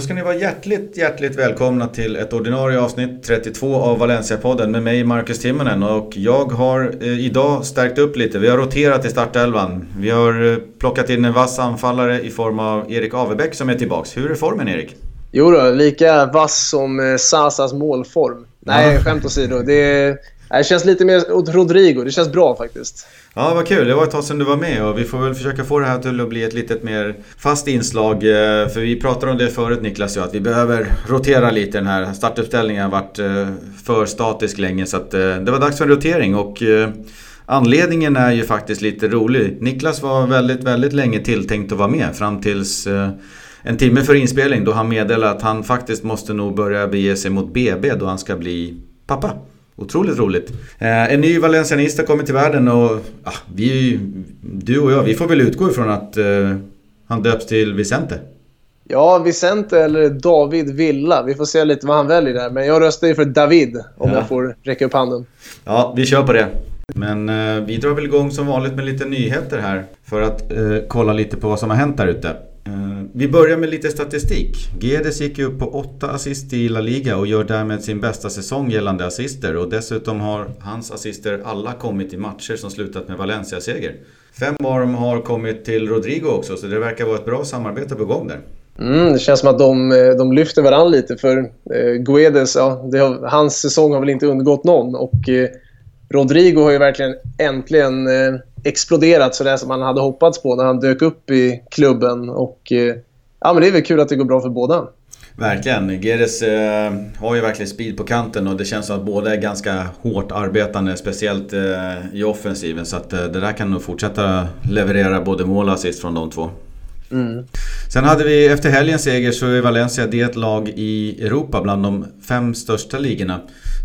Då ska ni vara hjärtligt, hjärtligt välkomna till ett ordinarie avsnitt 32 av Valencia-podden med mig Marcus Timonen och jag har eh, idag stärkt upp lite. Vi har roterat i startelvan. Vi har eh, plockat in en vass anfallare i form av Erik Avebäck som är tillbaks. Hur är formen Erik? Jo då, lika vass som eh, Sasas målform. Nej, ja. skämt åsido. Det, det känns lite mer åt Rodrigo. Det känns bra faktiskt. Ja, vad kul. Det var ett tag sedan du var med och vi får väl försöka få det här till att bli ett lite mer fast inslag. Eh, för vi pratade om det förut Niklas och att vi behöver rotera lite. Den här startuppställningen har varit eh, för statisk länge så att eh, det var dags för en rotering. Och Anledningen är ju faktiskt lite rolig. Niklas var väldigt, väldigt länge tilltänkt att vara med fram tills en timme för inspelning då han meddelade att han faktiskt måste nog börja bege sig mot BB då han ska bli pappa. Otroligt roligt. Eh, en ny valencianist har kommit till världen och ah, vi, du och jag, vi får väl utgå ifrån att eh, han döps till Vicente. Ja, Vicente eller David Villa. Vi får se lite vad han väljer där. Men jag röstar ju för David om ja. jag får räcka upp handen. Ja, vi kör på det. Men eh, vi drar väl igång som vanligt med lite nyheter här. För att eh, kolla lite på vad som har hänt där ute. Eh, vi börjar med lite statistik. Gedes gick upp på 8 assist i La Liga och gör därmed sin bästa säsong gällande assister. Och dessutom har hans assister alla kommit i matcher som slutat med Valencia-seger. Fem av dem har kommit till Rodrigo också, så det verkar vara ett bra samarbete på gång där. Mm, det känns som att de, eh, de lyfter varandra lite för eh, Guedes, ja, har, hans säsong har väl inte undgått någon. Och eh, Rodrigo har ju verkligen äntligen eh, exploderat så det som man hade hoppats på när han dök upp i klubben. Och eh, ja, men det är väl kul att det går bra för båda. Verkligen. Geres eh, har ju verkligen speed på kanten och det känns som att båda är ganska hårt arbetande, speciellt eh, i offensiven. Så att eh, det där kan nog fortsätta leverera både mål och assist från de två. Mm. Sen hade vi efter helgens seger så är Valencia det lag i Europa bland de fem största ligorna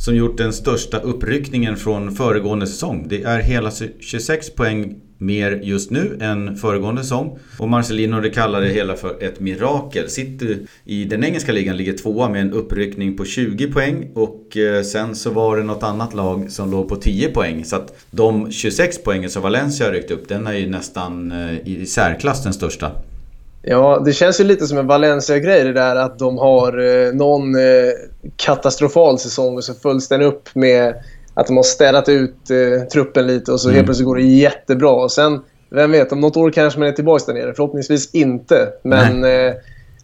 som gjort den största uppryckningen från föregående säsong. Det är hela 26 poäng mer just nu än föregående säsong. Och Marcelino det kallar det hela för ett mirakel. City i den engelska ligan ligger tvåa med en uppryckning på 20 poäng och eh, sen så var det något annat lag som låg på 10 poäng. Så att de 26 poängen som Valencia har ryckt upp, den är ju nästan eh, i särklass den största. Ja, det känns ju lite som en Valencia-grej det där att de har eh, någon eh, katastrofal säsong och så följs den upp med att de har städat ut eh, truppen lite och så mm. helt plötsligt går det jättebra. Och sen, vem vet, om något år kanske man är tillbaka där nere. Förhoppningsvis inte. Men eh,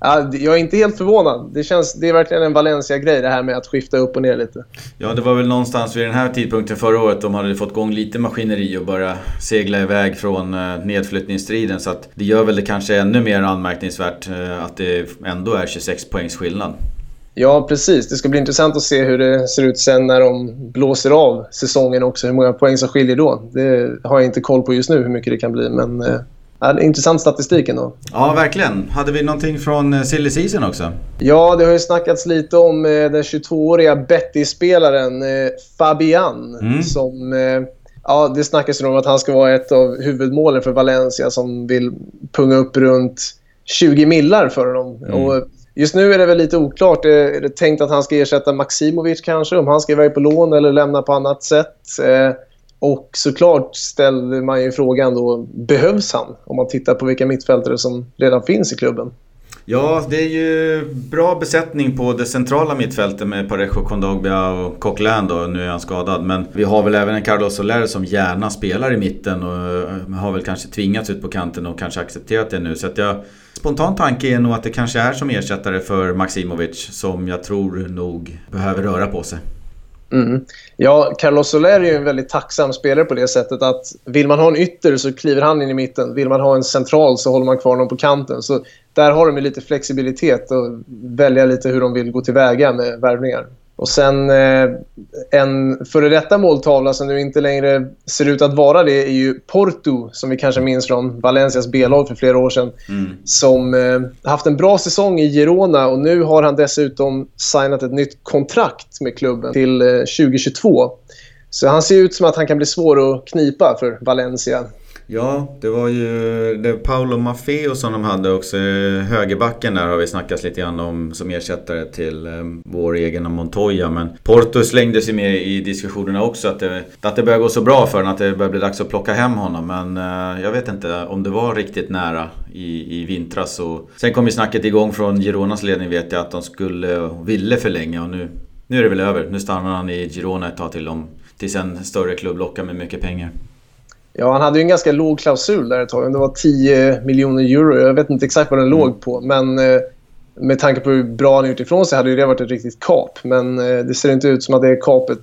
Ja, jag är inte helt förvånad. Det, känns, det är verkligen en Valencia-grej det här med att skifta upp och ner lite. Ja, det var väl någonstans vid den här tidpunkten förra året de hade fått igång lite maskineri och börja segla iväg från eh, nedflyttningsstriden. Så att det gör väl det kanske ännu mer anmärkningsvärt eh, att det ändå är 26 poängs skillnad. Ja, precis. Det ska bli intressant att se hur det ser ut sen när de blåser av säsongen också. Hur många poäng som skiljer då. Det har jag inte koll på just nu hur mycket det kan bli. Men eh, Ja, intressant statistik ändå. Ja, verkligen. Hade vi någonting från eh, silly season också? Ja, det har ju snackats lite om eh, den 22-åriga Betty-spelaren eh, Fabian. Mm. Som, ja, det snackas om att han ska vara ett av huvudmålen för Valencia som vill punga upp runt 20 millar för dem. Mm. Och just nu är det väl lite oklart. Är det tänkt att han ska ersätta Maximovic kanske? Om han ska iväg på lån eller lämna på annat sätt? Och såklart ställer man ju frågan då, behövs han? Om man tittar på vilka mittfältare som redan finns i klubben. Ja, det är ju bra besättning på det centrala mittfältet med Parejo, Kondogbia och Coquelin då. Nu är han skadad. Men vi har väl även en Carlos Soler som gärna spelar i mitten och eh, har väl kanske tvingats ut på kanten och kanske accepterat det nu. Så att jag... Spontan tanke är nog att det kanske är som ersättare för Maximovic som jag tror nog behöver röra på sig. Mm. Ja, Carlos Soler är ju en väldigt tacksam spelare på det sättet att vill man ha en ytter så kliver han in i mitten. Vill man ha en central så håller man kvar honom på kanten. Så där har de lite flexibilitet och välja lite hur de vill gå tillväga med värvningar. Och sen eh, en före detta måltavla som nu inte längre ser ut att vara det är ju Porto, som vi kanske minns från Valencias B-lag för flera år sedan. Mm. Som eh, haft en bra säsong i Girona och nu har han dessutom signat ett nytt kontrakt med klubben till eh, 2022. Så han ser ut som att han kan bli svår att knipa för Valencia. Ja, det var ju det Paolo Maffeo som de hade också. Eh, högerbacken där har vi snackat lite grann om som ersättare till eh, vår egen Montoya. Men Porto slängde sig med i diskussionerna också att det, att det börjar gå så bra för honom att det börjar bli dags att plocka hem honom. Men eh, jag vet inte om det var riktigt nära i, i vintras. Och sen kom ju snacket igång från Gironas ledning vet jag att de skulle och ville förlänga och nu, nu är det väl över. Nu stannar han i Girona ett tag till om tills en större klubb lockar med mycket pengar. Ja, han hade ju en ganska låg klausul där ett tag. Det var 10 miljoner euro. Jag vet inte exakt vad den mm. låg på. Men eh, med tanke på hur bra han gjort ifrån sig hade det varit ett riktigt kap. Men eh, det ser inte ut som att det kapet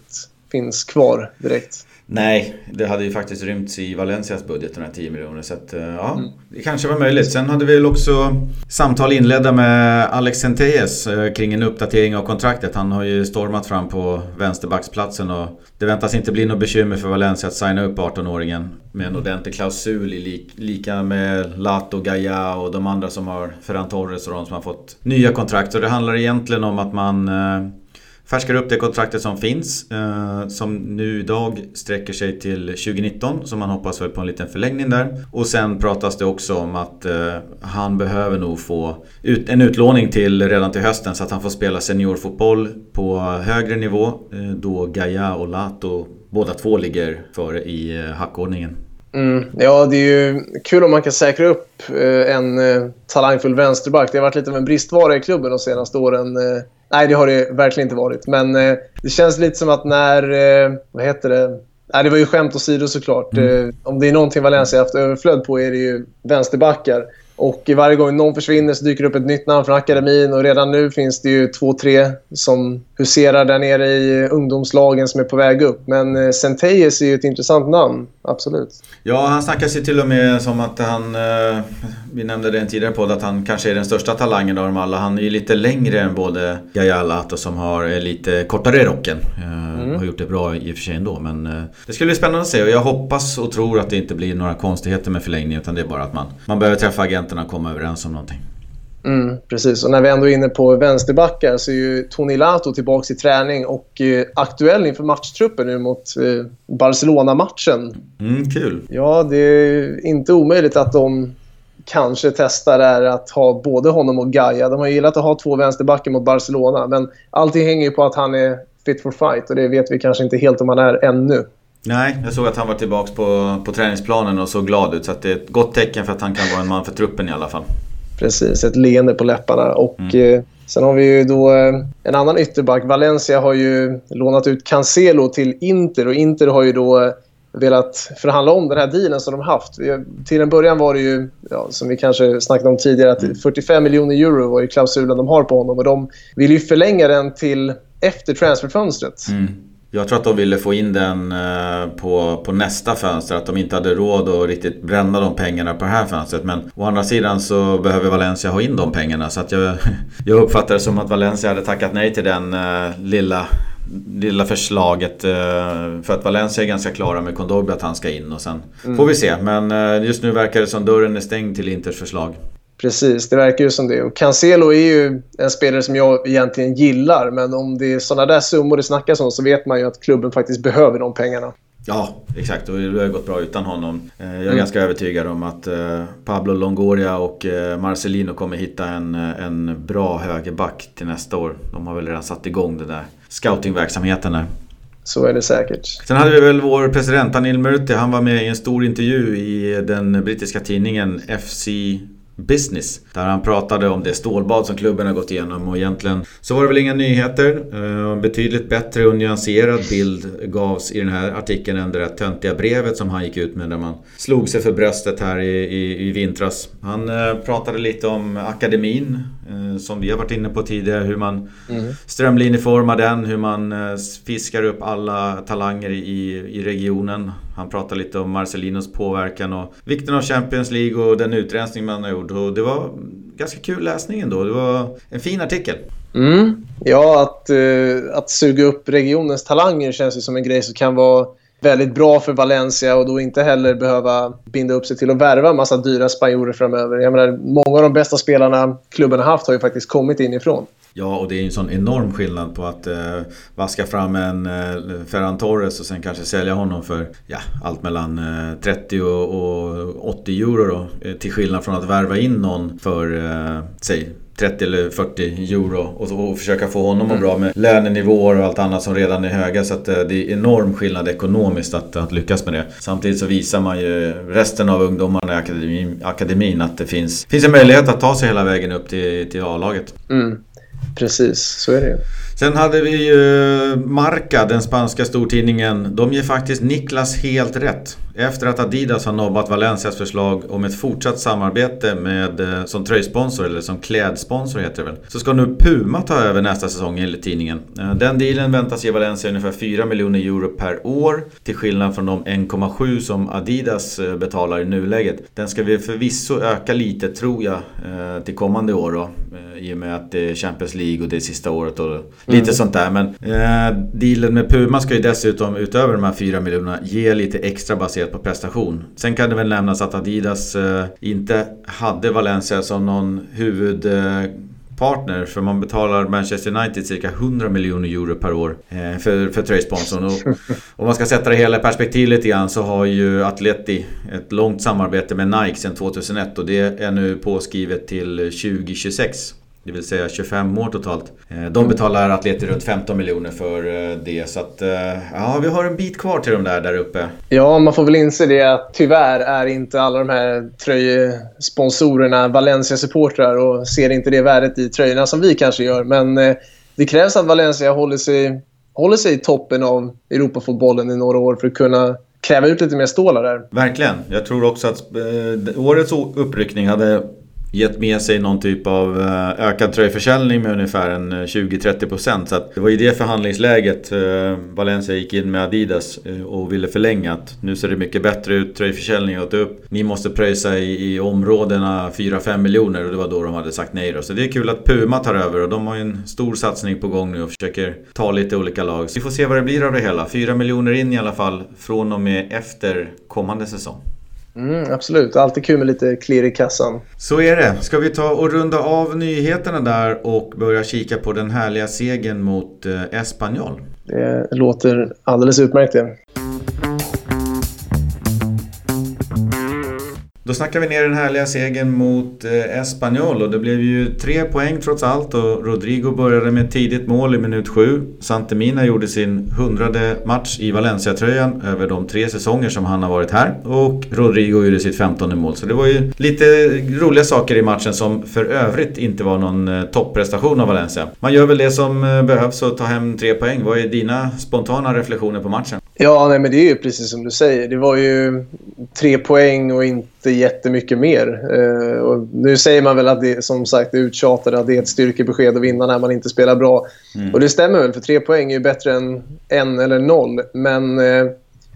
finns kvar direkt. Nej, det hade ju faktiskt rymts i Valencias budget, de här 10 miljoner. Så att, eh, ja, mm. det kanske var möjligt. Sen hade vi väl också samtal inledda med Alex Centelles eh, kring en uppdatering av kontraktet. Han har ju stormat fram på vänsterbacksplatsen och det väntas inte bli något bekymmer för Valencia att signa upp 18-åringen med en ordentlig klausul i lika med Lato, Gaia och de andra som har Ferran Torres och de som har fått nya kontrakt. Så det handlar egentligen om att man eh, färskar upp det kontraktet som finns. Eh, som nu idag sträcker sig till 2019. Så man hoppas väl på en liten förlängning där. Och sen pratas det också om att eh, han behöver nog få ut, en utlåning till redan till hösten. Så att han får spela seniorfotboll på högre nivå. Eh, då Gaia och Lato båda två ligger före i eh, hackordningen. Mm. Ja, det är ju kul om man kan säkra upp eh, en eh, talangfull vänsterback. Det har varit lite av en bristvara i klubben de senaste åren. Eh, Nej, det har det verkligen inte varit. Men eh, det känns lite som att när... Eh, vad heter det? Nej, det var ju skämt åsido såklart. Mm. Eh, om det är någonting Valencia haft överflöd på är det ju vänsterbackar. Och varje gång någon försvinner så dyker det upp ett nytt namn från akademin och redan nu finns det ju två, tre som huserar där nere i ungdomslagen som är på väg upp. Men eh, Centeyes är ju ett intressant namn, absolut. Ja, han snackas ju till och med som att han... Eh, vi nämnde det i en tidigare podd att han kanske är den största talangen av dem alla. Han är ju lite längre än både Gaia Alato som har lite kortare rocken. Eh, mm. Har gjort det bra i och för sig ändå. Men eh, det skulle bli spännande att se och jag hoppas och tror att det inte blir några konstigheter med förlängning utan det är bara att man, man behöver träffa agenterna och komma överens om någonting. Mm, precis, och när vi ändå är inne på vänsterbackar så är ju Toni Lato tillbaka i träning och eh, aktuell inför matchtruppen nu mot eh, Barcelona-matchen. Mm, kul. Ja, det är inte omöjligt att de kanske testar är att ha både honom och Gaia. De har gillat att ha två vänsterbackar mot Barcelona, men allting hänger ju på att han är fit for fight och det vet vi kanske inte helt om han är ännu. Nej, jag såg att han var tillbaka på, på träningsplanen och såg glad ut. Så det är ett gott tecken för att han kan vara en man för truppen i alla fall. Precis, ett leende på läpparna. Och mm. eh, Sen har vi ju då eh, en annan ytterback. Valencia har ju lånat ut Cancelo till Inter och Inter har ju då eh, velat förhandla om den här dealen som de haft. Till en början var det ju, ja, som vi kanske snackade om tidigare, att 45 mm. miljoner euro var ju klausulen de har på honom och de vill ju förlänga den till efter transferfönstret. Mm. Jag tror att de ville få in den eh, på, på nästa fönster. Att de inte hade råd att riktigt bränna de pengarna på det här fönstret. Men å andra sidan så behöver Valencia ha in de pengarna. Så att jag, jag uppfattar det som att Valencia hade tackat nej till den uh, lilla, lilla förslaget. Uh, för att Valencia är ganska klara med Kondogbe att han ska in. Och sen mm. får vi se. Men just nu verkar det som dörren är stängd till Inters förslag. Precis, det verkar ju som det. Och Cancelo är ju en spelare som jag egentligen gillar. Men om det är sådana där summor det snackas om så vet man ju att klubben faktiskt behöver de pengarna. Ja, exakt. Och det har gått bra utan honom. Eh, jag är mm. ganska övertygad om att eh, Pablo Longoria och eh, Marcelino kommer hitta en, en bra högerback till nästa år. De har väl redan satt igång den där scoutingverksamheten där. Så är det säkert. Sen hade vi väl vår president Anil Murti. Han var med i en stor intervju i den brittiska tidningen FC Business. Där han pratade om det stålbad som klubben har gått igenom och egentligen så var det väl inga nyheter. Uh, betydligt bättre och nyanserad bild gavs i den här artikeln än det där töntiga brevet som han gick ut med där man slog sig för bröstet här i, i, i vintras. Han uh, pratade lite om akademin uh, som vi har varit inne på tidigare. Hur man mm. strömlinjeformar den, hur man fiskar upp alla talanger i, i regionen. Han pratade lite om Marcelinos påverkan och vikten av Champions League och den utrensning man har gjort. Och det var ganska kul läsning ändå. Det var en fin artikel. Mm. Ja, att, uh, att suga upp regionens talanger känns ju som en grej som kan vara väldigt bra för Valencia och då inte heller behöva binda upp sig till att värva en massa dyra spanjorer framöver. Jag menar, många av de bästa spelarna klubben har haft har ju faktiskt kommit inifrån. Ja, och det är ju en sån enorm skillnad på att eh, vaska fram en eh, Ferran Torres och sen kanske sälja honom för ja, allt mellan eh, 30 och, och 80 euro då. Eh, till skillnad från att värva in någon för, eh, säg 30 eller 40 euro och, och försöka få honom att mm. bra med lönenivåer och allt annat som redan är höga. Så att eh, det är enorm skillnad ekonomiskt att, att lyckas med det. Samtidigt så visar man ju resten av ungdomarna i akademin, akademin att det finns, finns en möjlighet att ta sig hela vägen upp till, till A-laget. Mm. Precis, så är det ju. Sen hade vi ju Marca, den spanska stortidningen. De ger faktiskt Niklas helt rätt. Efter att Adidas har nobbat Valencias förslag om ett fortsatt samarbete med, eh, som tröjsponsor, eller som klädsponsor heter det väl. Så ska nu Puma ta över nästa säsong enligt tidningen. Eh, den dealen väntas ge Valencia ungefär 4 miljoner euro per år. Till skillnad från de 1,7 som Adidas eh, betalar i nuläget. Den ska vi förvisso öka lite tror jag till kommande år då. I och med att det är Champions League och det är sista året och lite mm. sånt där. Men dealen med Puma ska ju dessutom utöver de här 4 miljonerna ge lite extra baserat på prestation. Sen kan det väl nämnas att Adidas eh, inte hade Valencia som någon huvudpartner eh, för man betalar Manchester United cirka 100 miljoner euro per år eh, för, för tröjsponsorn. Och om man ska sätta det hela i perspektiv lite grann så har ju Atleti ett långt samarbete med Nike sedan 2001 och det är nu påskrivet till 2026. Det vill säga 25 år totalt. Eh, de betalar Atleti runt 15 miljoner för eh, det. Så att, eh, ja, vi har en bit kvar till de där där uppe. Ja, man får väl inse det att tyvärr är inte alla de här tröjsponsorerna Valencia-supportrar och ser inte det värdet i tröjorna som vi kanske gör. Men det krävs att Valencia håller sig, håller sig i toppen av Europafotbollen i några år för att kunna kräva ut lite mer stålar där. Verkligen. Jag tror också att årets uppryckning hade gett med sig någon typ av eh, ökad tröjförsäljning med ungefär en eh, 20-30%. Så att det var i det förhandlingsläget eh, Valencia gick in med Adidas och ville förlänga att nu ser det mycket bättre ut, tröjförsäljningen har gått upp. Ni måste pröjsa i, i områdena 4-5 miljoner och det var då de hade sagt nej då. Så det är kul att Puma tar över och de har ju en stor satsning på gång nu och försöker ta lite olika lag. Så vi får se vad det blir av det hela. 4 miljoner in i alla fall från och med efter kommande säsong. Mm, absolut, alltid kul med lite klirr i kassan. Så är det. Ska vi ta och runda av nyheterna där och börja kika på den härliga segern mot eh, Espanyol? Det låter alldeles utmärkt det. Då snackar vi ner den härliga segern mot eh, Espanyol och det blev ju tre poäng trots allt och Rodrigo började med ett tidigt mål i minut sju. Santemina gjorde sin hundrade match i Valencia-tröjan över de tre säsonger som han har varit här. Och Rodrigo gjorde sitt femtonde mål. Så det var ju lite roliga saker i matchen som för övrigt inte var någon eh, topprestation av Valencia. Man gör väl det som eh, behövs och tar hem tre poäng. Vad är dina spontana reflektioner på matchen? Ja, nej, men det är ju precis som du säger. Det var ju tre poäng och inte jättemycket mer. Eh, och nu säger man väl att det som sagt är uttjatade att det är ett styrkebesked att vinna när man inte spelar bra. Mm. Och det stämmer väl, för tre poäng är ju bättre än en eller noll. Men eh,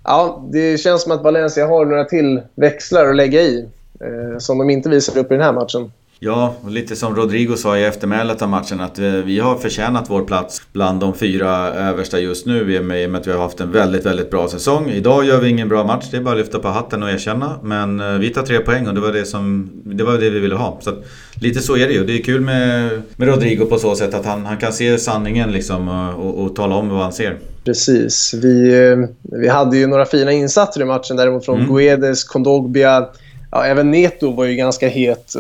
ja, det känns som att Valencia har några till växlar att lägga i eh, som de inte visade upp i den här matchen. Ja, lite som Rodrigo sa i eftermälet av matchen att eh, vi har förtjänat vår plats bland de fyra översta just nu i och med att vi har haft en väldigt, väldigt bra säsong. Idag gör vi ingen bra match, det är bara att lyfta på hatten och erkänna. Men eh, vi tar tre poäng och det var det, som, det, var det vi ville ha. Så att, lite så är det ju. Det är kul med, med Rodrigo på så sätt att han, han kan se sanningen liksom och, och, och tala om vad han ser. Precis. Vi, eh, vi hade ju några fina insatser i matchen däremot från mm. Guedes, Kondogbia ja, även Neto var ju ganska het.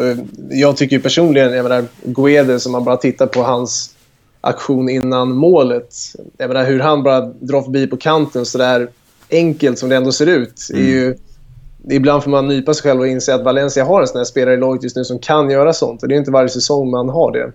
Jag tycker personligen, jag menar, Guedes, om man bara tittar på hans aktion innan målet. Jag menar, hur han bara drar förbi på kanten så där enkelt som det ändå ser ut. Mm. Är ju, ibland får man nypa sig själv och inse att Valencia har en sån här spelare i laget just nu som kan göra sånt. Och det är inte varje säsong man har det.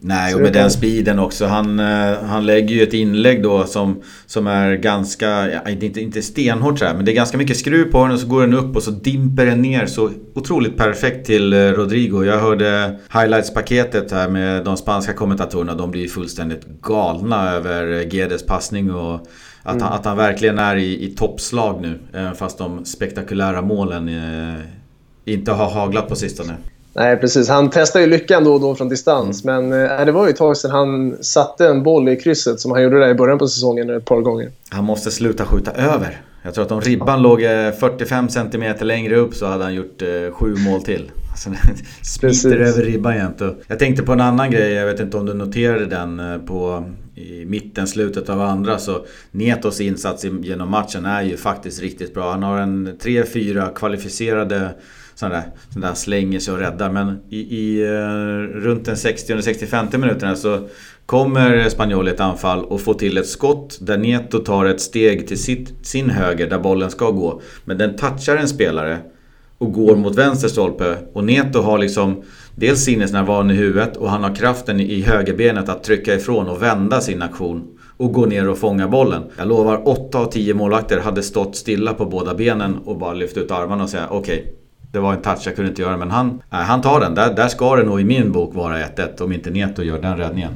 Nej, och med den speeden också. Han, eh, han lägger ju ett inlägg då som, som är ganska, ja, inte, inte stenhårt sådär, men det är ganska mycket skruv på den och så går den upp och så dimper den ner så otroligt perfekt till eh, Rodrigo. Jag hörde highlights-paketet här med de spanska kommentatorerna. De blir fullständigt galna över Gedes passning och att, mm. han, att han verkligen är i, i toppslag nu. Fast de spektakulära målen eh, inte har haglat på sistone. Nej, precis. Han testar ju lyckan då och då från distans. Mm. Men eh, det var ju ett tag sedan han satte en boll i krysset som han gjorde där i början på säsongen ett par gånger. Han måste sluta skjuta över. Jag tror att om ribban låg 45 cm längre upp så hade han gjort eh, sju mål till. Alltså, smiter över ribban jämt. Jag tänkte på en annan grej, jag vet inte om du noterade den eh, på i mitten, slutet av andra så Netos insats genom matchen är ju faktiskt riktigt bra. Han har en 3-4 kvalificerade sådana där, sån där slänger sig och räddar. Men i, i eh, runt den 60-65 minuterna så kommer Spanjol ett anfall och får till ett skott där Neto tar ett steg till sitt, sin höger där bollen ska gå. Men den touchar en spelare och går mot vänster stolpe. Och Neto har liksom dels sinnesnärvaron i huvudet och han har kraften i högerbenet att trycka ifrån och vända sin aktion. Och gå ner och fånga bollen. Jag lovar, 8 av 10 målvakter hade stått stilla på båda benen och bara lyft ut armarna och säga okej. Okay, det var en touch, jag kunde inte göra men han, nej, han tar den. Där, där ska det nog i min bok vara 1-1 om inte Neto gör den räddningen.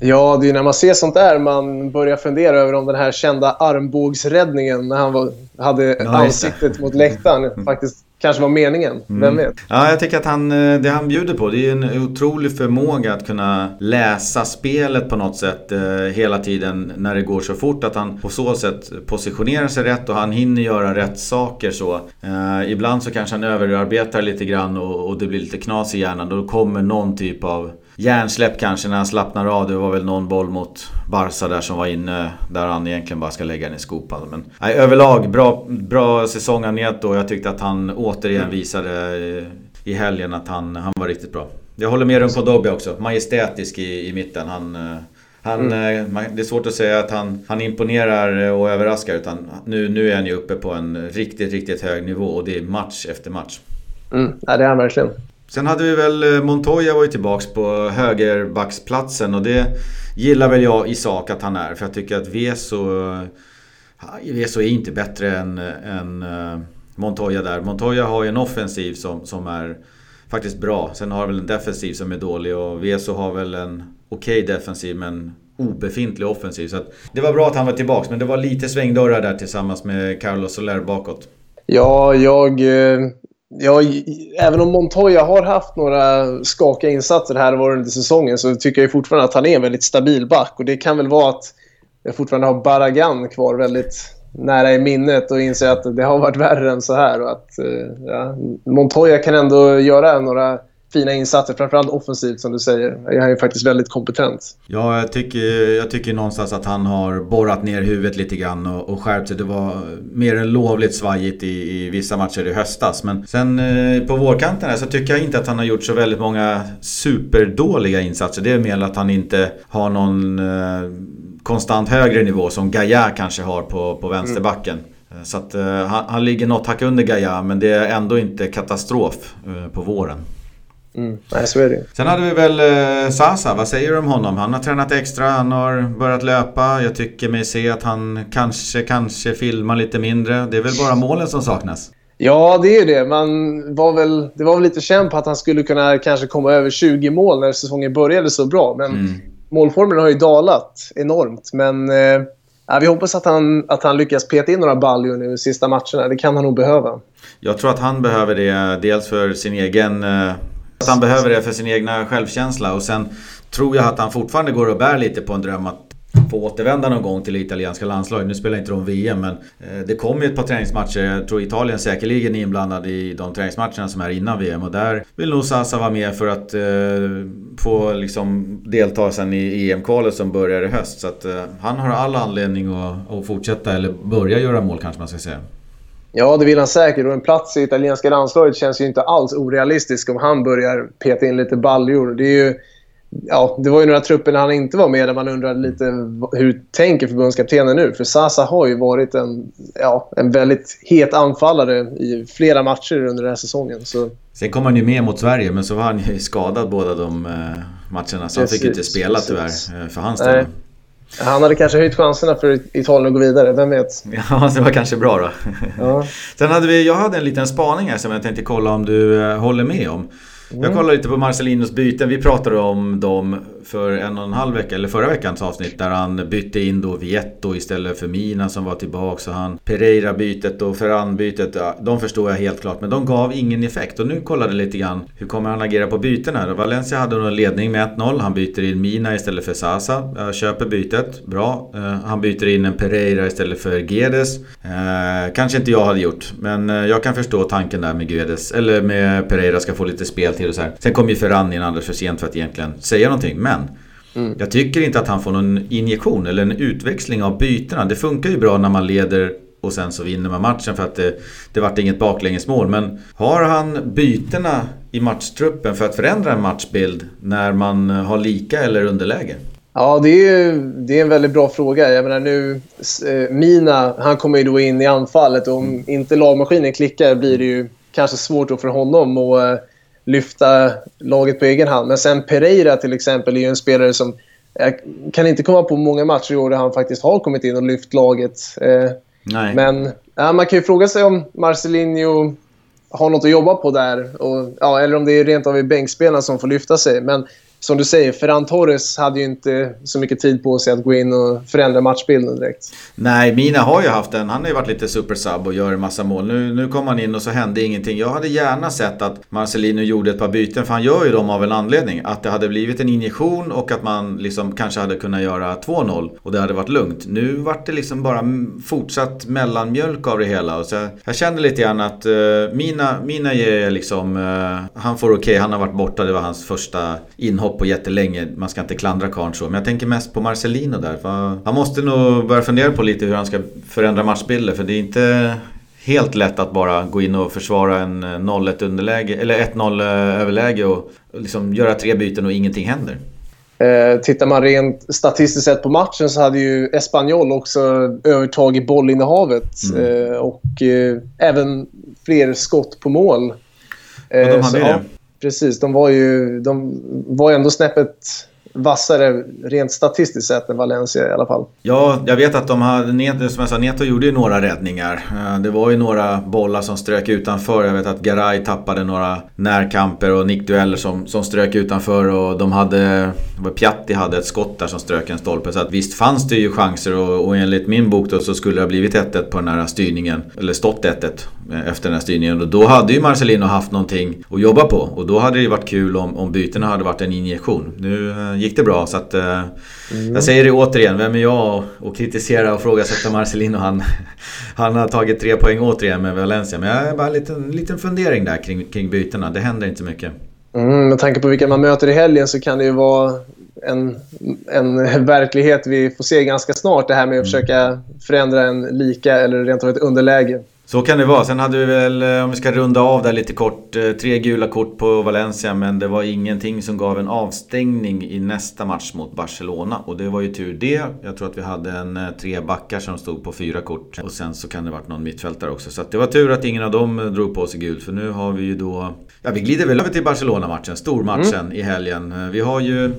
Ja, det är när man ser sånt där man börjar fundera över om den här kända armbågsräddningen när han var, hade ja, ansiktet mot läktaren mm. faktiskt kanske var meningen. Mm. Vem vet? Ja, jag tycker att han, eh, det han bjuder på det är en otrolig förmåga att kunna läsa spelet på något sätt eh, hela tiden när det går så fort. Att han på så sätt positionerar sig rätt och han hinner göra rätt saker så. Eh, ibland så kanske han överarbetar lite grann och, och det blir lite knas i hjärnan. Då kommer någon typ av hjärnsläpp kanske när han slappnar av. Det var väl någon boll mot Barca där som var inne. Där han egentligen bara ska lägga den i skopan. Men nej, överlag bra, bra säsong Neto. Jag tyckte att han återigen mm. visade i helgen att han, han var riktigt bra. Jag håller med om Dobby också. Majestätisk i, i mitten. Han, eh, han, mm. Eh, det är svårt att säga att han, han imponerar och överraskar. Utan nu, nu är han ju uppe på en riktigt, riktigt hög nivå. Och det är match efter match. Mm. Ja, det är han verkligen. Sen hade vi väl eh, Montoya var ju tillbaks på högerbacksplatsen och det gillar väl jag i sak att han är. För jag tycker att Veso, eh, Veso är inte bättre än, än eh, Montoya där. Montoya har ju en offensiv som, som är faktiskt bra. Sen har väl en defensiv som är dålig och Veso har väl en okej okay defensiv men obefintlig offensiv. Så det var bra att han var tillbaks men det var lite svängdörrar där tillsammans med Carlos Soler bakåt. Ja, jag eh, Ja, även om Montoya har haft några skakiga insatser här och var under säsongen så tycker jag fortfarande att han är en väldigt stabil back. Och det kan väl vara att jag fortfarande har Baragan kvar väldigt nära i minnet och inser att det har varit värre än så här. Och att eh, ja, Montoya kan ändå göra några fina insatser, framförallt offensivt som du säger. Han är faktiskt väldigt kompetent. Ja, jag tycker, jag tycker någonstans att han har borrat ner huvudet lite grann och, och skärpt sig. Det var mer än lovligt svajigt i, i vissa matcher i höstas. Men sen eh, på vårkanten här så tycker jag inte att han har gjort så väldigt många superdåliga insatser. Det är mer att han inte har någon eh, konstant högre nivå som Gaia kanske har på, på vänsterbacken. Mm. Så att, uh, han, han, ligger något hack under Gaia men det är ändå inte katastrof uh, på våren. Mm. Nej, så är det Sen hade vi väl eh, Sasa, vad säger du om honom? Han har tränat extra, han har börjat löpa. Jag tycker mig se att han kanske, kanske filmar lite mindre. Det är väl bara målen som saknas? Ja, det är det. Man var väl, det var väl lite känt på att han skulle kunna kanske komma över 20 mål när säsongen började så bra. Men mm. målformen har ju dalat enormt. Men eh, vi hoppas att han, att han lyckas peta in några baljor nu i sista matcherna. Det kan han nog behöva. Jag tror att han behöver det dels för sin egen eh, att han behöver det för sin egna självkänsla och sen tror jag att han fortfarande går och bär lite på en dröm att få återvända någon gång till det italienska landslaget. Nu spelar inte de VM men eh, det kommer ju ett par träningsmatcher. Jag tror Italien säkerligen är inblandad i de träningsmatcherna som är innan VM och där vill nog Sasa vara med för att eh, få liksom delta sen i EM-kvalet som börjar i höst. Så att eh, han har all anledning att, att fortsätta eller börja göra mål kanske man ska säga. Ja, det vill han säkert. Och en plats i italienska landslaget känns ju inte alls orealistisk om han börjar peta in lite baljor. Det, är ju, ja, det var ju några trupper när han inte var med där man undrade lite hur tänker förbundskaptenen nu? För Sasa har ju varit en, ja, en väldigt het anfallare i flera matcher under den här säsongen. Så... Sen kom han ju med mot Sverige, men så var han ju skadad båda de eh, matcherna. Så han fick inte spela tyvärr eh, för hans del. Han hade kanske höjt chanserna för Italien att gå vidare, vem vet? Ja, det var kanske bra då. Ja. Sen hade vi, jag hade en liten spaning här som jag tänkte kolla om du eh, håller med om. Mm. Jag kollade lite på Marcelinos byten, vi pratade om dem för en och en halv vecka, eller förra veckans avsnitt där han bytte in då Vietto istället för Mina som var tillbaka. Så han Pereira-bytet och Ferran-bytet, ja, de förstår jag helt klart. Men de gav ingen effekt. Och nu kollade lite grann, hur kommer han agera på bytena? Valencia hade en ledning med 1-0. Han byter in Mina istället för Sasa. Jag köper bytet, bra. Eh, han byter in en Pereira istället för Gedes. Eh, kanske inte jag hade gjort, men eh, jag kan förstå tanken där med Gedes. Eller med Pereira ska få lite spel till och så här. Sen kom ju Ferran in alldeles för sent för att egentligen säga någonting. Men mm. jag tycker inte att han får någon injektion eller en utväxling av bytena. Det funkar ju bra när man leder och sen så vinner man matchen för att det, det vart inget baklängesmål. Men har han bytena i matchtruppen för att förändra en matchbild när man har lika eller underläge? Ja, det är, det är en väldigt bra fråga. Jag menar nu, eh, Mina, han kommer ju då in i anfallet och om mm. inte lagmaskinen klickar blir det ju kanske svårt för honom att eh, lyfta laget på egen hand. Men sen Pereira till exempel är ju en spelare som... Jag kan inte komma på många matcher i år där han faktiskt har kommit in och lyft laget. Eh, Nej. Men ja, man kan ju fråga sig om Marcelinho har något att jobba på där. Och, ja, eller om det är rent av bänkspelarna som får lyfta sig. Men som du säger, Ferran Torres hade ju inte så mycket tid på sig att gå in och förändra matchbilden direkt. Nej, Mina har ju haft en. Han har ju varit lite supersub och gör en massa mål. Nu, nu kom han in och så hände ingenting. Jag hade gärna sett att Marcelino gjorde ett par byten, för han gör ju dem av en anledning. Att det hade blivit en injektion och att man liksom kanske hade kunnat göra 2-0 och det hade varit lugnt. Nu vart det liksom bara fortsatt mellanmjölk av det hela. Och så jag känner lite grann att uh, Mina, Mina ger liksom... Uh, han får okej, okay. han har varit borta. Det var hans första inhopp inhopp på jättelänge. Man ska inte klandra karln så. Men jag tänker mest på Marcelino där. han måste nog börja fundera på lite hur han ska förändra matchbilder. För det är inte helt lätt att bara gå in och försvara en 0-1 underläge. Eller 1-0 överläge och liksom göra tre byten och ingenting händer. Eh, tittar man rent statistiskt sett på matchen så hade ju Espanyol också övertag i bollinnehavet. Mm. Eh, och eh, även fler skott på mål. Eh, de hade så, det? Precis, de var ju de var ändå snäppet vassare rent statistiskt sett än Valencia i alla fall. Ja, jag vet att de hade, som jag sa, Neto gjorde ju några räddningar. Eh, det var ju några bollar som strök utanför. Jag vet att Garay tappade några närkamper och nickdueller som, som strök utanför och de hade... Piatti hade ett skott där som strök en stolpe. Så att visst fanns det ju chanser och, och enligt min bok då så skulle det ha blivit 1-1 på den här styrningen. Eller stått 1-1 efter den här styrningen. Och då hade ju Marcelino haft någonting att jobba på. Och då hade det varit kul om, om bytena hade varit en injektion. Nu eh, gick det bra så att... Eh, mm. Jag säger det återigen, vem är jag att kritisera och frågasätta Marcelino? Han, han har tagit tre poäng återigen med Valencia. Men jag har bara en liten, liten fundering där kring, kring bytena. Det händer inte mycket. Mm, med tanke på vilka man möter i helgen så kan det ju vara en, en verklighet vi får se ganska snart. Det här med att mm. försöka förändra en lika eller rent av ett underläge. Så kan det vara. Sen hade vi väl, eh, om vi ska runda av där lite kort, eh, tre gula kort på Valencia. Men det var ingenting som gav en avstängning i nästa match mot Barcelona. Och det var ju tur det. Jag tror att vi hade en eh, tre backar som stod på fyra kort. Och sen så kan det varit någon mittfältare också. Så det var tur att ingen av dem drog på sig gult. För nu har vi ju då... Ja, vi glider väl över till Barcelona-matchen. Stormatchen mm. i helgen. Vi har ju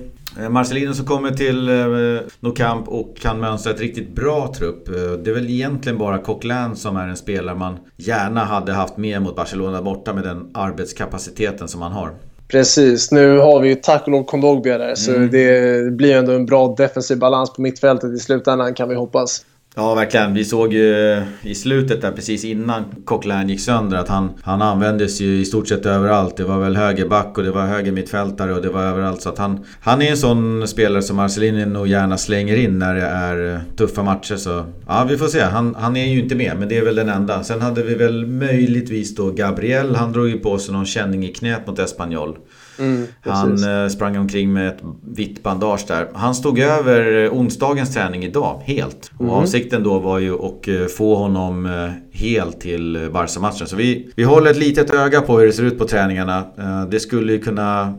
Marcelino som kommer till eh, Nou Camp och kan mönstra ett riktigt bra trupp. Eh, det är väl egentligen bara Coquelin som är en spelare man gärna hade haft med mot Barcelona borta med den arbetskapaciteten som han har. Precis. Nu har vi ju tack och lov Kondogbia där, mm. så det blir ändå en bra defensiv balans på mittfältet i slutändan kan vi hoppas. Ja, verkligen. Vi såg ju i slutet där precis innan Coquelin gick sönder att han, han användes ju i stort sett överallt. Det var väl högerback och det var höger mittfältare och det var överallt. Så att han, han är en sån spelare som Marcelini nog gärna slänger in när det är eh, tuffa matcher. Så ja, vi får se. Han, han är ju inte med, men det är väl den enda. Sen hade vi väl möjligtvis då Gabriel. Han drog ju på sig någon känning i knät mot Espanyol. Mm, han eh, sprang omkring med ett vitt bandage där. Han stod över eh, onsdagens träning idag, helt. Mm. Och avsikten då var ju att eh, få honom helt till Barca-matchen. Så vi, vi håller ett litet öga på hur det ser ut på träningarna. Det skulle ju kunna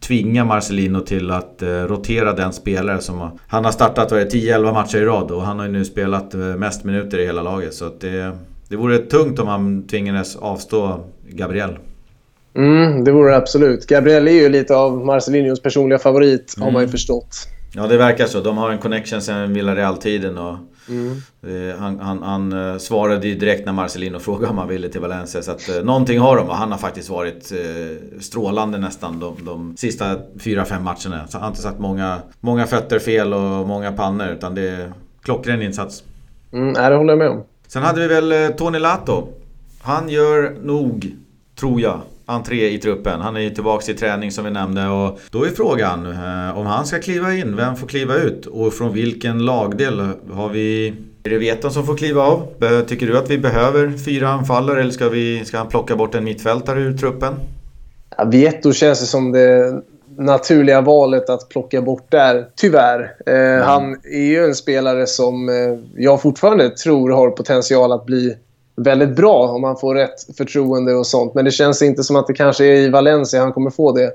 tvinga Marcelino till att rotera den spelare som... Han har startat 10-11 matcher i rad och han har ju nu spelat mest minuter i hela laget. Så det, det vore tungt om han tvingades avstå Gabriel. Mm, det vore det absolut. Gabriel är ju lite av Marcelinios personliga favorit, mm. har man ju mm. förstått. Ja, det verkar så. De har en connection sen Villareal-tiden. Och Mm. Han, han, han, svarade ju direkt när Marcelino frågade om han ville till Valencia. Så att eh, någonting har de och han har faktiskt varit eh, strålande nästan de, de sista fyra fem matcherna. Så han har inte satt många, många fötter fel och många pannor utan det är klockren insats. Mm, det håller jag med om. Sen hade vi väl eh, Tony Lato. Han gör nog, tror jag, entré i truppen. Han är ju tillbaka i träning som vi nämnde och då är frågan eh, om han ska kliva in, vem får kliva ut och från vilken lagdel har vi är det Veton som får kliva av? Tycker du att vi behöver fyra anfallare eller ska, vi, ska han plocka bort en mittfältare ur truppen? Ja, Vieto känns det som det naturliga valet att plocka bort där, tyvärr. Eh, mm. Han är ju en spelare som eh, jag fortfarande tror har potential att bli väldigt bra om han får rätt förtroende och sånt. Men det känns inte som att det kanske är i Valencia han kommer få det.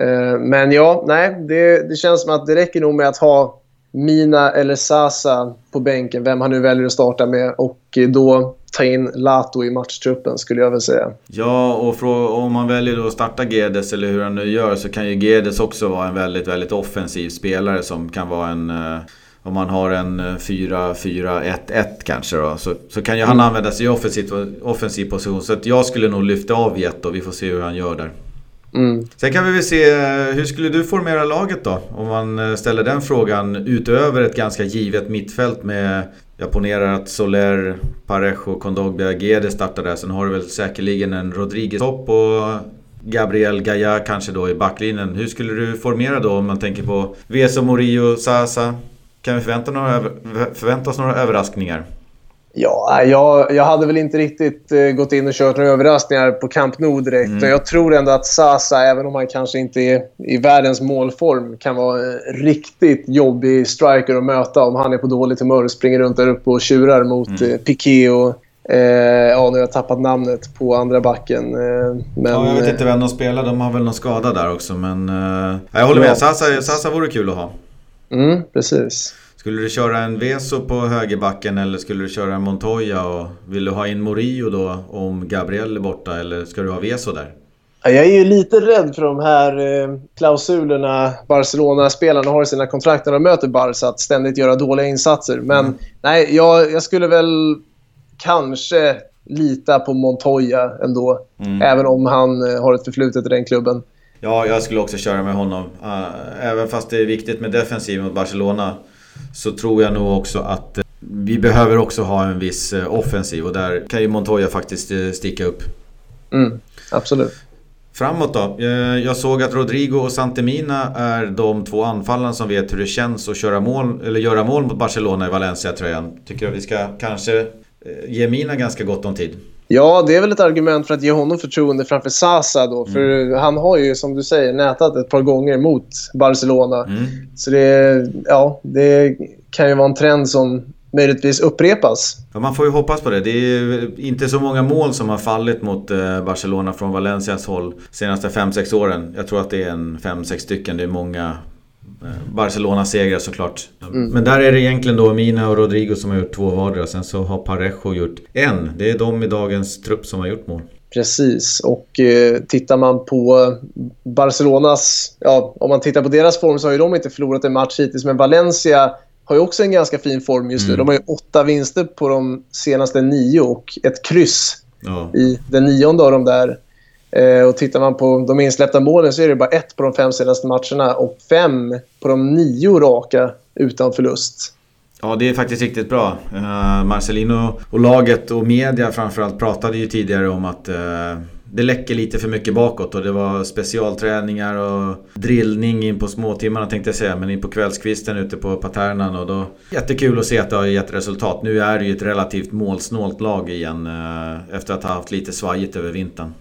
Eh, men ja, nej, det, det känns som att det räcker nog med att ha Mina eller Sasa på bänken, vem han nu väljer att starta med. Och då ta in Lato i matchtruppen skulle jag väl säga. Ja, och om man väljer att starta Gedes eller hur han nu gör så kan ju Gedes också vara en väldigt, väldigt offensiv spelare som kan vara en... Eh, Eh, om man har en 4-4-1-1 eh, kanske då, så, så kan ju han använda sig i offensiv, offensiv position. Så att jag skulle nog lyfta av Jet och vi får se hur han gör där. Mm. Sen kan vi väl se, hur skulle du formera laget då? Om man eh, ställer den frågan utöver ett ganska givet mittfält med jag ponerar att Soler, Parejo, Kondogbia, Gede startar där. Sen har du väl säkerligen en Rodriguez topp och Gabriel Gaia kanske då i backlinjen. Hur skulle du formera då om man tänker på Veso, Morillo, Sasa? Kan vi förvänta, några, förvänta oss några överraskningar? Ja, jag, jag hade väl inte riktigt uh, gått in och kört några överraskningar på Camp Nou direkt. Mm. jag tror ändå att Sasa, även om han kanske inte är i världens målform, kan vara en riktigt jobbig striker att möta om han är på dåligt humör och springer runt där uppe och tjurar mot mm. uh, Piqué och uh, ja, nu har jag tappat namnet på andra backen. Uh, men, ja, jag vet inte vem de spelar. De har väl någon skada där också. Men jag håller med. Ja. Sasa, Sasa vore kul att ha. Mm, precis. Skulle du köra en Veso på högerbacken eller skulle du köra en Montoya? Och vill du ha in Morillo då om Gabriel är borta eller ska du ha Veso där? Jag är ju lite rädd för de här eh, klausulerna Barcelona-spelarna har i sina kontrakt när de möter Barca att ständigt göra dåliga insatser. Men mm. nej, jag, jag, skulle väl kanske lita på Montoya ändå. Mm. Även om han eh, har ett förflutet i den klubben. Ja, jag skulle också köra med honom. Uh, även fast det är viktigt med defensiv mot Barcelona så tror jag nog också att eh, vi behöver också ha en viss eh, offensiv och där kan ju Montoya faktiskt eh, sticka upp. Mm, absolut. Framåt då. Jag såg att Rodrigo och Santemina är de två anfallarna som vet hur det känns att köra mål, eller göra mål mot Barcelona i Valencia-tröjan. Tycker att vi ska kanske ge Mina ganska gott om tid. Ja, det är väl ett argument för att ge honom förtroende framför Sasa då. För mm. han har ju, som du säger, nätat ett par gånger mot Barcelona. Mm. Så det, ja, det kan ju vara en trend som möjligtvis upprepas. Ja, man får ju hoppas på det. Det är inte så många mål som har fallit mot eh, Barcelona från Valencias håll senaste 5-6 åren. Jag tror att det är en 5-6 stycken. Det är många Eh, Barcelona-segrar såklart. Mm. Men där är det egentligen då Mina och Rodrigo som har gjort två vardera. Sen så har Parejo gjort en. Det är de i dagens trupp som har gjort mål. Precis, och eh, tittar man på Barcelonas... Ja, om man tittar på deras form så har ju de inte förlorat en match hittills. Men Valencia har ju också en ganska fin form just nu. Mm. De har ju åtta vinster på de senaste nio och ett kryss ja. i den nionde av de där. Eh, och tittar man på de insläppta målen så är det bara ett på de fem senaste matcherna och fem på de nio raka utan förlust. Ja, det är faktiskt riktigt bra. Uh, Marcelino och laget och media framförallt pratade ju tidigare om att uh, det läcker lite för mycket bakåt och det var specialträningar och drillning in på småtimmarna tänkte jag säga. Men in på kvällskvisten ute på Paternan och då... Jättekul att se att det har gett resultat. Nu är det ju ett relativt målsnålt lag igen uh, efter att ha haft lite svajigt över vintern.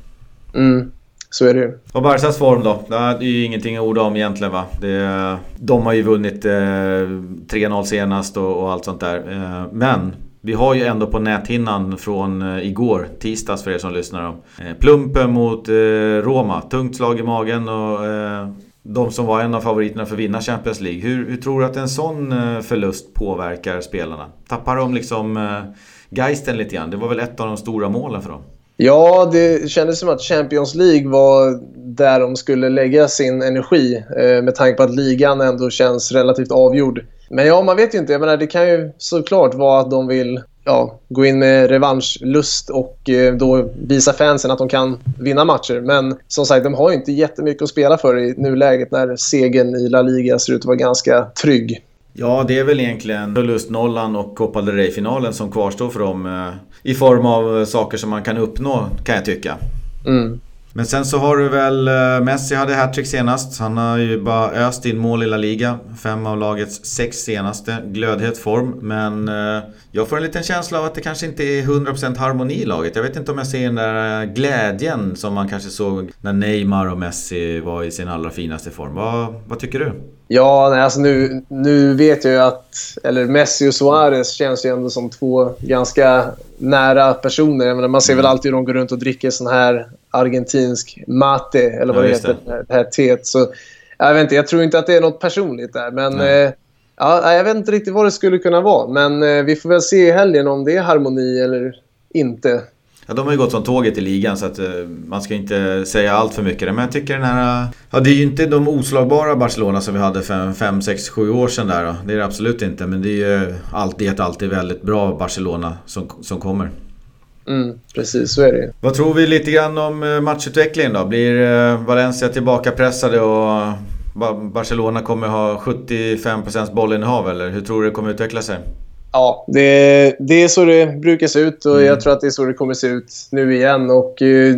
Mm, så är det ju. Och Barcas form då? Det är ju ingenting att orda om egentligen va? Det, de har ju vunnit eh, 3-0 senast och, och, allt sånt där. Eh, men vi har ju ändå på näthinnan från eh, igår, tisdags för er som lyssnar. Om, eh, plumpen mot eh, Roma. Tungt slag i magen och eh, de som var en av favoriterna för att vinna Champions League. Hur, hur tror du att en sån eh, förlust påverkar spelarna? Tappar de liksom eh, geisten lite grann? Det var väl ett av de stora målen för dem? Ja, det kändes som att Champions League var där de skulle lägga sin energi eh, med tanke på att ligan ändå känns relativt avgjord. Men ja, man vet ju inte. Jag menar, det kan ju såklart vara att de vill ja, gå in med revanschlust och eh, då visa fansen att de kan vinna matcher. Men som sagt, de har ju inte jättemycket att spela för i nuläget när segern i La Liga ser ut att vara ganska trygg. Ja, det är väl egentligen förlustnollan och Copa del Rey-finalen som kvarstår för dem. Eh, Eh, I form av saker som man kan uppnå, kan jag tycka. Mm. Men sen så har du väl eh, Messi hade hattrick senast. Han har ju bara öst in mål i La Liga. Fem av lagets sex senaste. Glödhet form. Men eh, jag får en liten känsla av att det kanske inte är 100% harmoni i laget. Jag vet inte om jag ser den där eh, glädjen som man kanske såg när Neymar och Messi var i sin allra finaste form. Vad, vad tycker du? Ja, nej, alltså nu, nu vet jag ju att... Eller Messi och Suarez känns ju ändå som två ganska nära personer. Jag menar, man ser mm. väl alltid hur de går runt och dricker sån här argentinsk mate, eller vad ja, det heter, det. det här teet. Så, jag, vet inte, jag tror inte att det är något personligt där. Men eh, ja, jag vet inte riktigt vad det skulle kunna vara. Men eh, vi får väl se i helgen om det är harmoni eller inte. Ja, de har ju gått som tåget i ligan så att uh, man ska inte säga allt för mycket. Men jag tycker den här... Ja, det är ju inte de oslagbara Barcelona som vi hade för 5, 6, 7 år sedan där då. Det är det absolut inte. Men det är ju alltid ett alltid väldigt bra Barcelona som, som kommer. Mm, precis, så är det Vad tror vi lite grann om eh, matchutvecklingen då? Blir eh, Valencia tillbaka pressade och Barcelona kommer ha 75% bollinnehav eller hur tror du det kommer utveckla sig? Ja, det, det är så det brukar se ut och mm. jag tror att det är så det kommer se ut nu igen. Och, eh,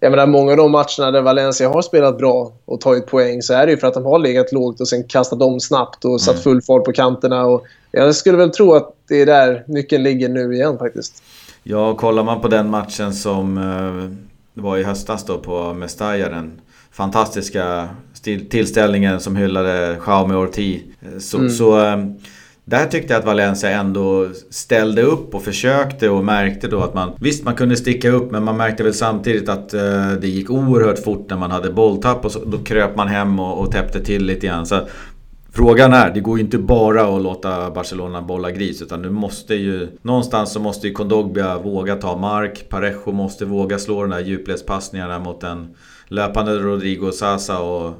jag menar, många av de matcherna där Valencia har spelat bra och tagit poäng så är det ju för att de har legat lågt och sen kastat om snabbt och satt mm. full fart på kanterna. Och jag skulle väl tro att det är där nyckeln ligger nu igen faktiskt. Ja, kollar man på den matchen som eh, var i höstas då på Mestalla, den fantastiska tillställningen som hyllade Jaume Ortiz. Eh, så, mm. så eh, där tyckte jag att Valencia ändå ställde upp och försökte och märkte då att man... Visst, man kunde sticka upp men man märkte väl samtidigt att eh, det gick oerhört fort när man hade bolltapp och så, då kröp man hem och, och täppte till lite grann. Så Frågan är, det går ju inte bara att låta Barcelona bolla gris utan nu måste ju... Någonstans så måste ju Kondogbia våga ta mark. Parejo måste våga slå de där djupledspassningarna mot en löpande Rodrigo Sasa och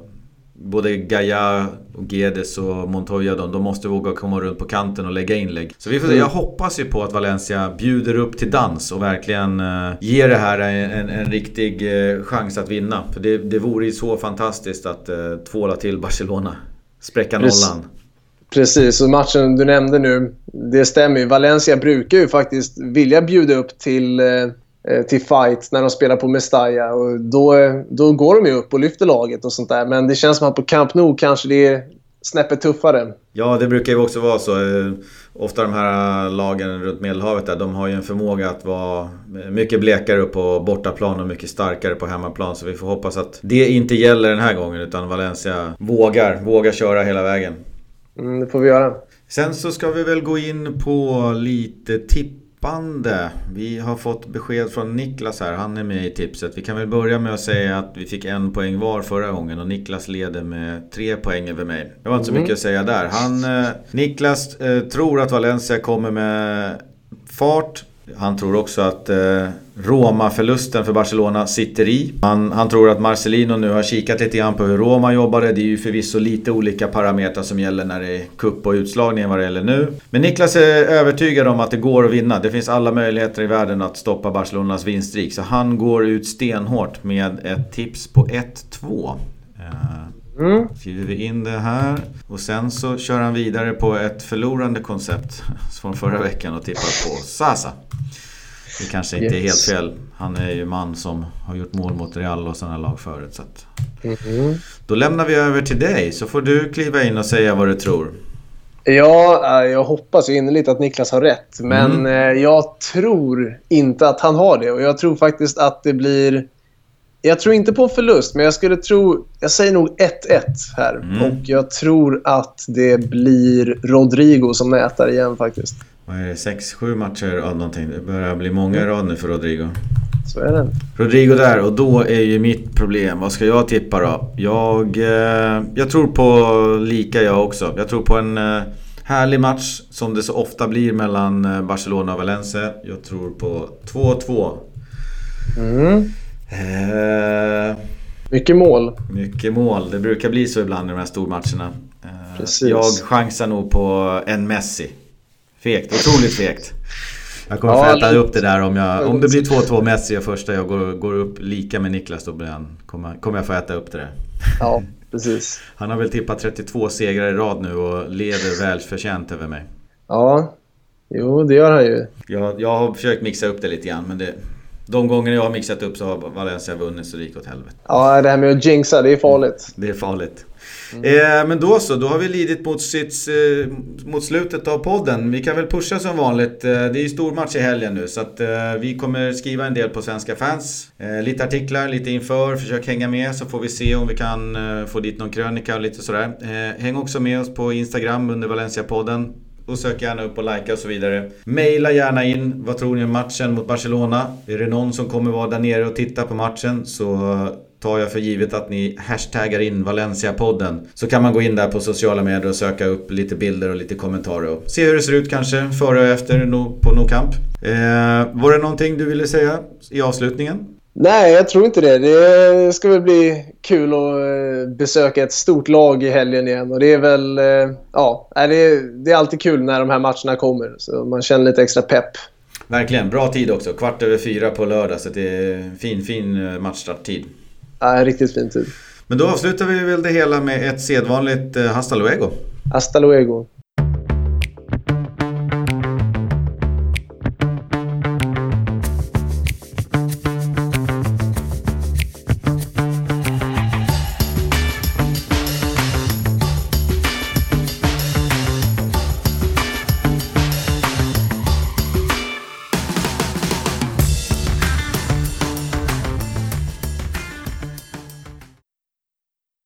både Gaia och Gedes och Montoya de, de måste våga komma runt på kanten och lägga inlägg. Så vi får se. Mm. Jag hoppas ju på att Valencia bjuder upp till dans och verkligen uh, ger det här en, en, en riktig uh, chans att vinna. För det, det vore ju så fantastiskt att uh, tvåla till Barcelona. Spräcka nollan. Precis, och matchen du nämnde nu, det stämmer ju. Valencia brukar ju faktiskt vilja bjuda upp till, eh, till fight när de spelar på Mestalla. Och då, då går de ju upp och lyfter laget och sånt där. Men det känns som att på Camp Nou kanske det är snäppet tuffare. Ja, det brukar ju också vara så. Eh, ofta de här lagen runt Medelhavet där, de har ju en förmåga att vara mycket blekare på bortaplan och mycket starkare på hemmaplan. Så vi får hoppas att det inte gäller den här gången utan Valencia vågar, vågar köra hela vägen. Mm, det får vi göra. Sen så ska vi väl gå in på lite tips Tippande. Vi har fått besked från Niklas här, han är med i tipset. Vi kan väl börja med att säga att vi fick en poäng var förra gången och Niklas leder med tre poäng över mig. Det var inte så mm. mycket att säga där. Han, eh, Niklas eh, tror att Valencia kommer med fart. Han tror också att eh, Roma-förlusten för Barcelona sitter i. Han, han, tror att Marcelino nu har kikat lite grann på hur Roma jobbade. Det är ju förvisso lite olika parametrar som gäller när det är kupp och utslagning vad det gäller nu. Men Niklas är övertygad om att det går att vinna. Det finns alla möjligheter i världen att stoppa Barcelonas vinststreak. Så han går ut stenhårt med ett tips på 1-2. Mm. Skriver vi in det här. Och sen så kör han vidare på ett förlorande koncept från förra veckan och tippar på Sasa. Det kanske inte yes. är helt fel. Han är ju man som har gjort mål mot Real och sådana lag förut. Så mm. Då lämnar vi över till dig så får du kliva in och säga vad du tror. Ja, eh, jag hoppas ju innerligt att Niklas har rätt. Men mm. Eh, jag tror inte att han har det. Och jag tror faktiskt att det blir jag tror inte på en förlust, men jag skulle tro... Jag säger nog 1-1 här. Mm. Och jag tror att det blir Rodrigo som nätar igen faktiskt. Vad är det? 6-7 matcher av någonting? Det börjar bli många i rad nu för Rodrigo. Så är det. Rodrigo där och då är ju mitt problem. Vad ska jag tippa då? Jag, eh, jag tror på lika jag också. Jag tror på en eh, härlig match som det så ofta blir mellan eh, Barcelona och Valencia. Jag tror på 2-2 Mm. Eh, mycket mål. Mycket mål. Det brukar bli så ibland i de här stormatcherna. Eh, Precis. Jag chansar nog på en Messi. Fegt, otroligt fegt. Jag kommer ja, få äta upp det där om, jag, om det blir 2-2 Messi och första jag går, går upp lika med Niklas då blir han, kommer, kommer jag få äta upp det där. Ja, precis. Han har väl tippat 32 segrar i rad nu och leder välförtjänt över mig. Ja, jo det gör han ju. Jag, jag har försökt mixa upp det lite grann men det, de gånger jag har mixat upp så har Valencia vunnit så det gick åt helvete. Ja, det här med att jinxa, det är farligt. Det är farligt. Mm. Eh, men då så, då har vi lidit mot, sitt, eh, mot slutet av podden. Vi kan väl pusha som vanligt. Eh, det är ju stor match i helgen nu så att eh, vi kommer skriva en del på Svenska fans. Eh, lite artiklar, lite inför, försök hänga med så får vi se om vi kan eh, få dit någon krönika och lite sådär. häng också med oss på Instagram under Valencia-podden. Och sök gärna upp och likea och så vidare. Maila gärna in. Vad tror ni om matchen mot Barcelona? Är det någon som kommer vara där nere och titta på matchen så tar jag för givet att ni hashtaggar in Valencia-podden. Så kan man gå in där på sociala medier och söka upp lite bilder och lite kommentarer och se hur det ser ut kanske före och efter på No Camp. Eh, var det någonting du ville säga i avslutningen? Nej, jag tror inte det. Det ska väl bli kul att eh, besöka ett stort lag i helgen igen. Och det är väl... Eh, ja, det är, alltid kul när de här matcherna kommer. Så man känner lite extra pepp. Verkligen. Bra tid också. Kvart över fyra på lördag. Så det är fin, fin eh, matchstarttid. Ja, riktigt fin tid. Men då avslutar vi väl det hela med ett sedvanligt hasta luego. Hasta luego.